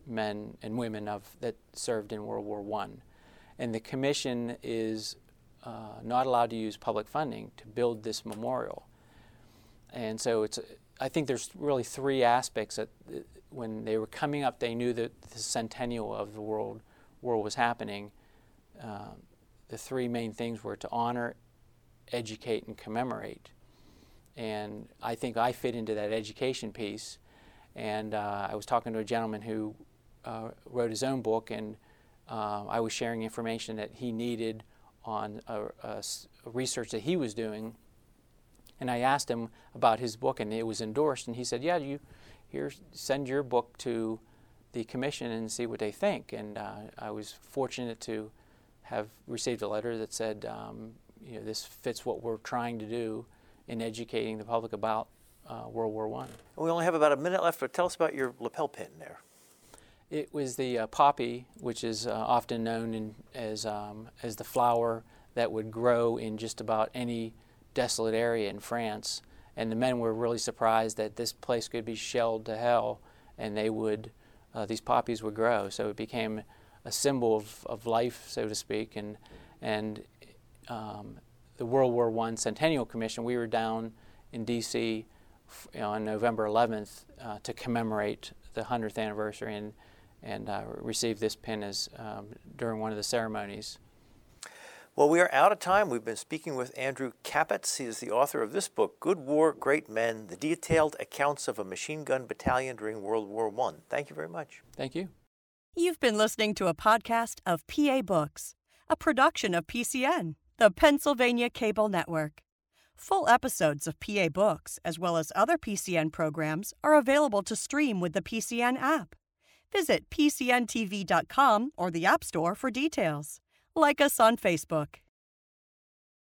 S3: men and women of that served in World War One. And the commission is uh, not allowed to use public funding to build this memorial. And so it's I think there's really three aspects that when they were coming up, they knew that the centennial of the world world was happening. Uh, the three main things were to honor, educate, and commemorate. And I think I fit into that education piece. And uh, I was talking to a gentleman who uh, wrote his own book, and uh, I was sharing information that he needed on a, a research that he was doing and I asked him about his book, and it was endorsed. And he said, "Yeah, you here send your book to the commission and see what they think." And uh, I was fortunate to have received a letter that said, um, "You know, this fits what we're trying to do in educating the public about uh, World War One."
S2: We only have about a minute left, but tell us about your lapel pin there.
S3: It was the uh, poppy, which is uh, often known in, as um, as the flower that would grow in just about any desolate area in France. And the men were really surprised that this place could be shelled to hell and they would, uh, these poppies would grow. So it became a symbol of, of life, so to speak. And, and um, the World War I Centennial Commission, we were down in D.C. on November 11th uh, to commemorate the 100th anniversary and, and uh, receive this pin as, um, during one of the ceremonies.
S2: Well, we are out of time. We've been speaking with Andrew Capets. He is the author of this book, Good War, Great Men The Detailed Accounts of a Machine Gun Battalion During World War I. Thank you very much.
S3: Thank you.
S1: You've been listening to a podcast of PA Books, a production of PCN, the Pennsylvania Cable Network. Full episodes of PA Books, as well as other PCN programs, are available to stream with the PCN app. Visit PCNTV.com or the App Store for details. Like us on Facebook.